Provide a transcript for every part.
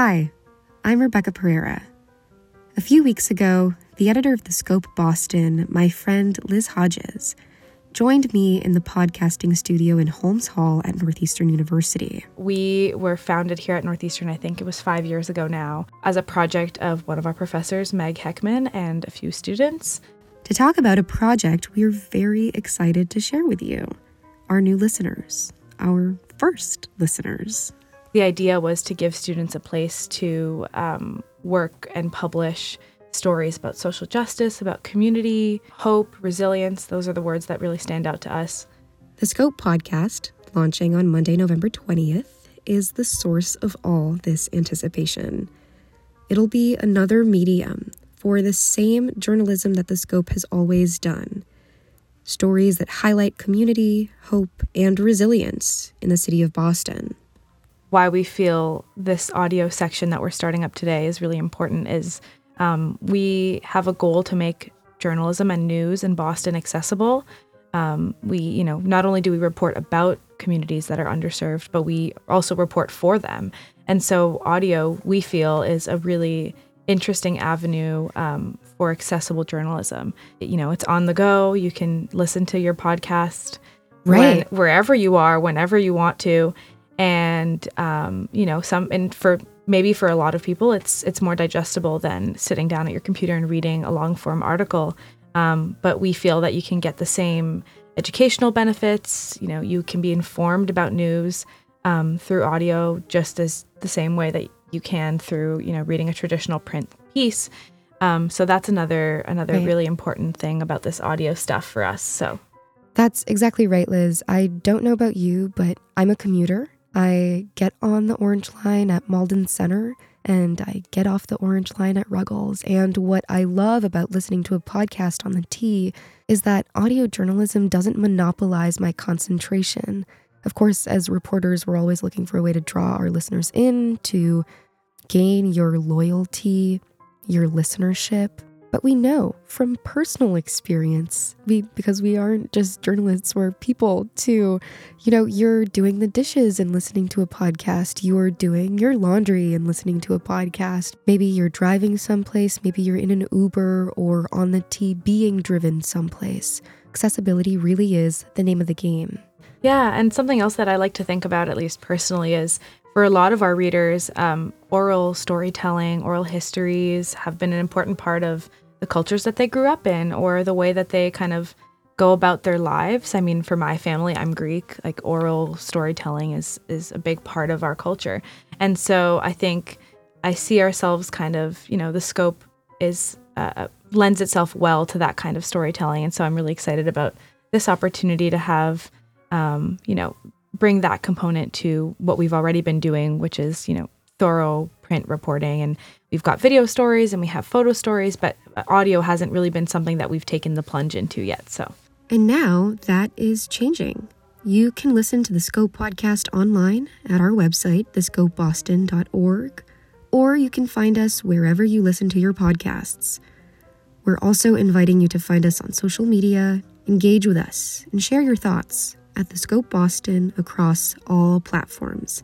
Hi, I'm Rebeca Pereira. A few weeks ago, the editor of The Scope Boston, my friend Liz Hodges, joined me in the podcasting studio in Holmes Hall at Northeastern University. We were founded here at Northeastern, I think it was five years ago now, as a project of one of our professors, Meg Heckman, and a few students. To talk about a project we are very excited to share with you, our new listeners, our first listeners. The idea was to give students a place to um, work and publish stories about social justice, about community, hope, resilience. Those are the words that really stand out to us. The Scope podcast, launching on Monday, November 20th, is the source of all this anticipation. It'll be another medium for the same journalism that the Scope has always done stories that highlight community, hope, and resilience in the city of Boston. Why we feel this audio section that we're starting up today is really important is um, we have a goal to make journalism and news in Boston accessible. Um, we, you know, not only do we report about communities that are underserved, but we also report for them. And so, audio, we feel, is a really interesting avenue um, for accessible journalism. You know, it's on the go. You can listen to your podcast right when, wherever you are, whenever you want to, and um, you know, some and for maybe for a lot of people, it's it's more digestible than sitting down at your computer and reading a long form article. Um, but we feel that you can get the same educational benefits. You know, you can be informed about news um, through audio just as the same way that you can through you know reading a traditional print piece. Um, so that's another another right. really important thing about this audio stuff for us. So that's exactly right, Liz. I don't know about you, but I'm a commuter I get on the Orange Line at Malden Center and I get off the Orange Line at Ruggles. And what I love about listening to a podcast on the T is that audio journalism doesn't monopolize my concentration. Of course, as reporters, we're always looking for a way to draw our listeners in to gain your loyalty, your listenership. But we know from personal experience, we because we aren't just journalists, we're people too. You know, you're doing the dishes and listening to a podcast. You're doing your laundry and listening to a podcast. Maybe you're driving someplace, maybe you're in an Uber or on the T being driven someplace. Accessibility really is the name of the game. Yeah, and something else that I like to think about, at least personally, is for a lot of our readers, um, oral storytelling, oral histories have been an important part of the cultures that they grew up in or the way that they kind of go about their lives. I mean, for my family, I'm Greek. Like oral storytelling is is a big part of our culture. And so I think I see ourselves kind of, you know, the scope is uh, uh lends itself well to that kind of storytelling. And so I'm really excited about this opportunity to have, um, you know, bring that component to what we've already been doing, which is, you know, thorough print reporting. And we've got video stories and we have photo stories, but audio hasn't really been something that we've taken the plunge into yet. So, and now that is changing. You can listen to the Scope podcast online at our website, thescopeboston.org, or you can find us wherever you listen to your podcasts. We're also inviting you to find us on social media, engage with us, and share your thoughts at the Scope Boston across all platforms.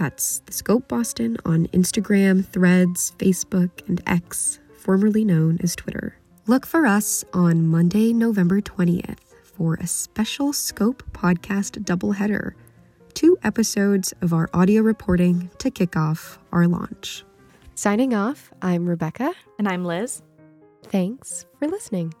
That's the Scope Boston on Instagram, Threads, Facebook, and X, formerly known as Twitter. Look for us on Monday, November 20th for a special Scope podcast doubleheader. Two episodes of our audio reporting to kick off our launch. Signing off, I'm Rebeca. And I'm Liz. Thanks for listening.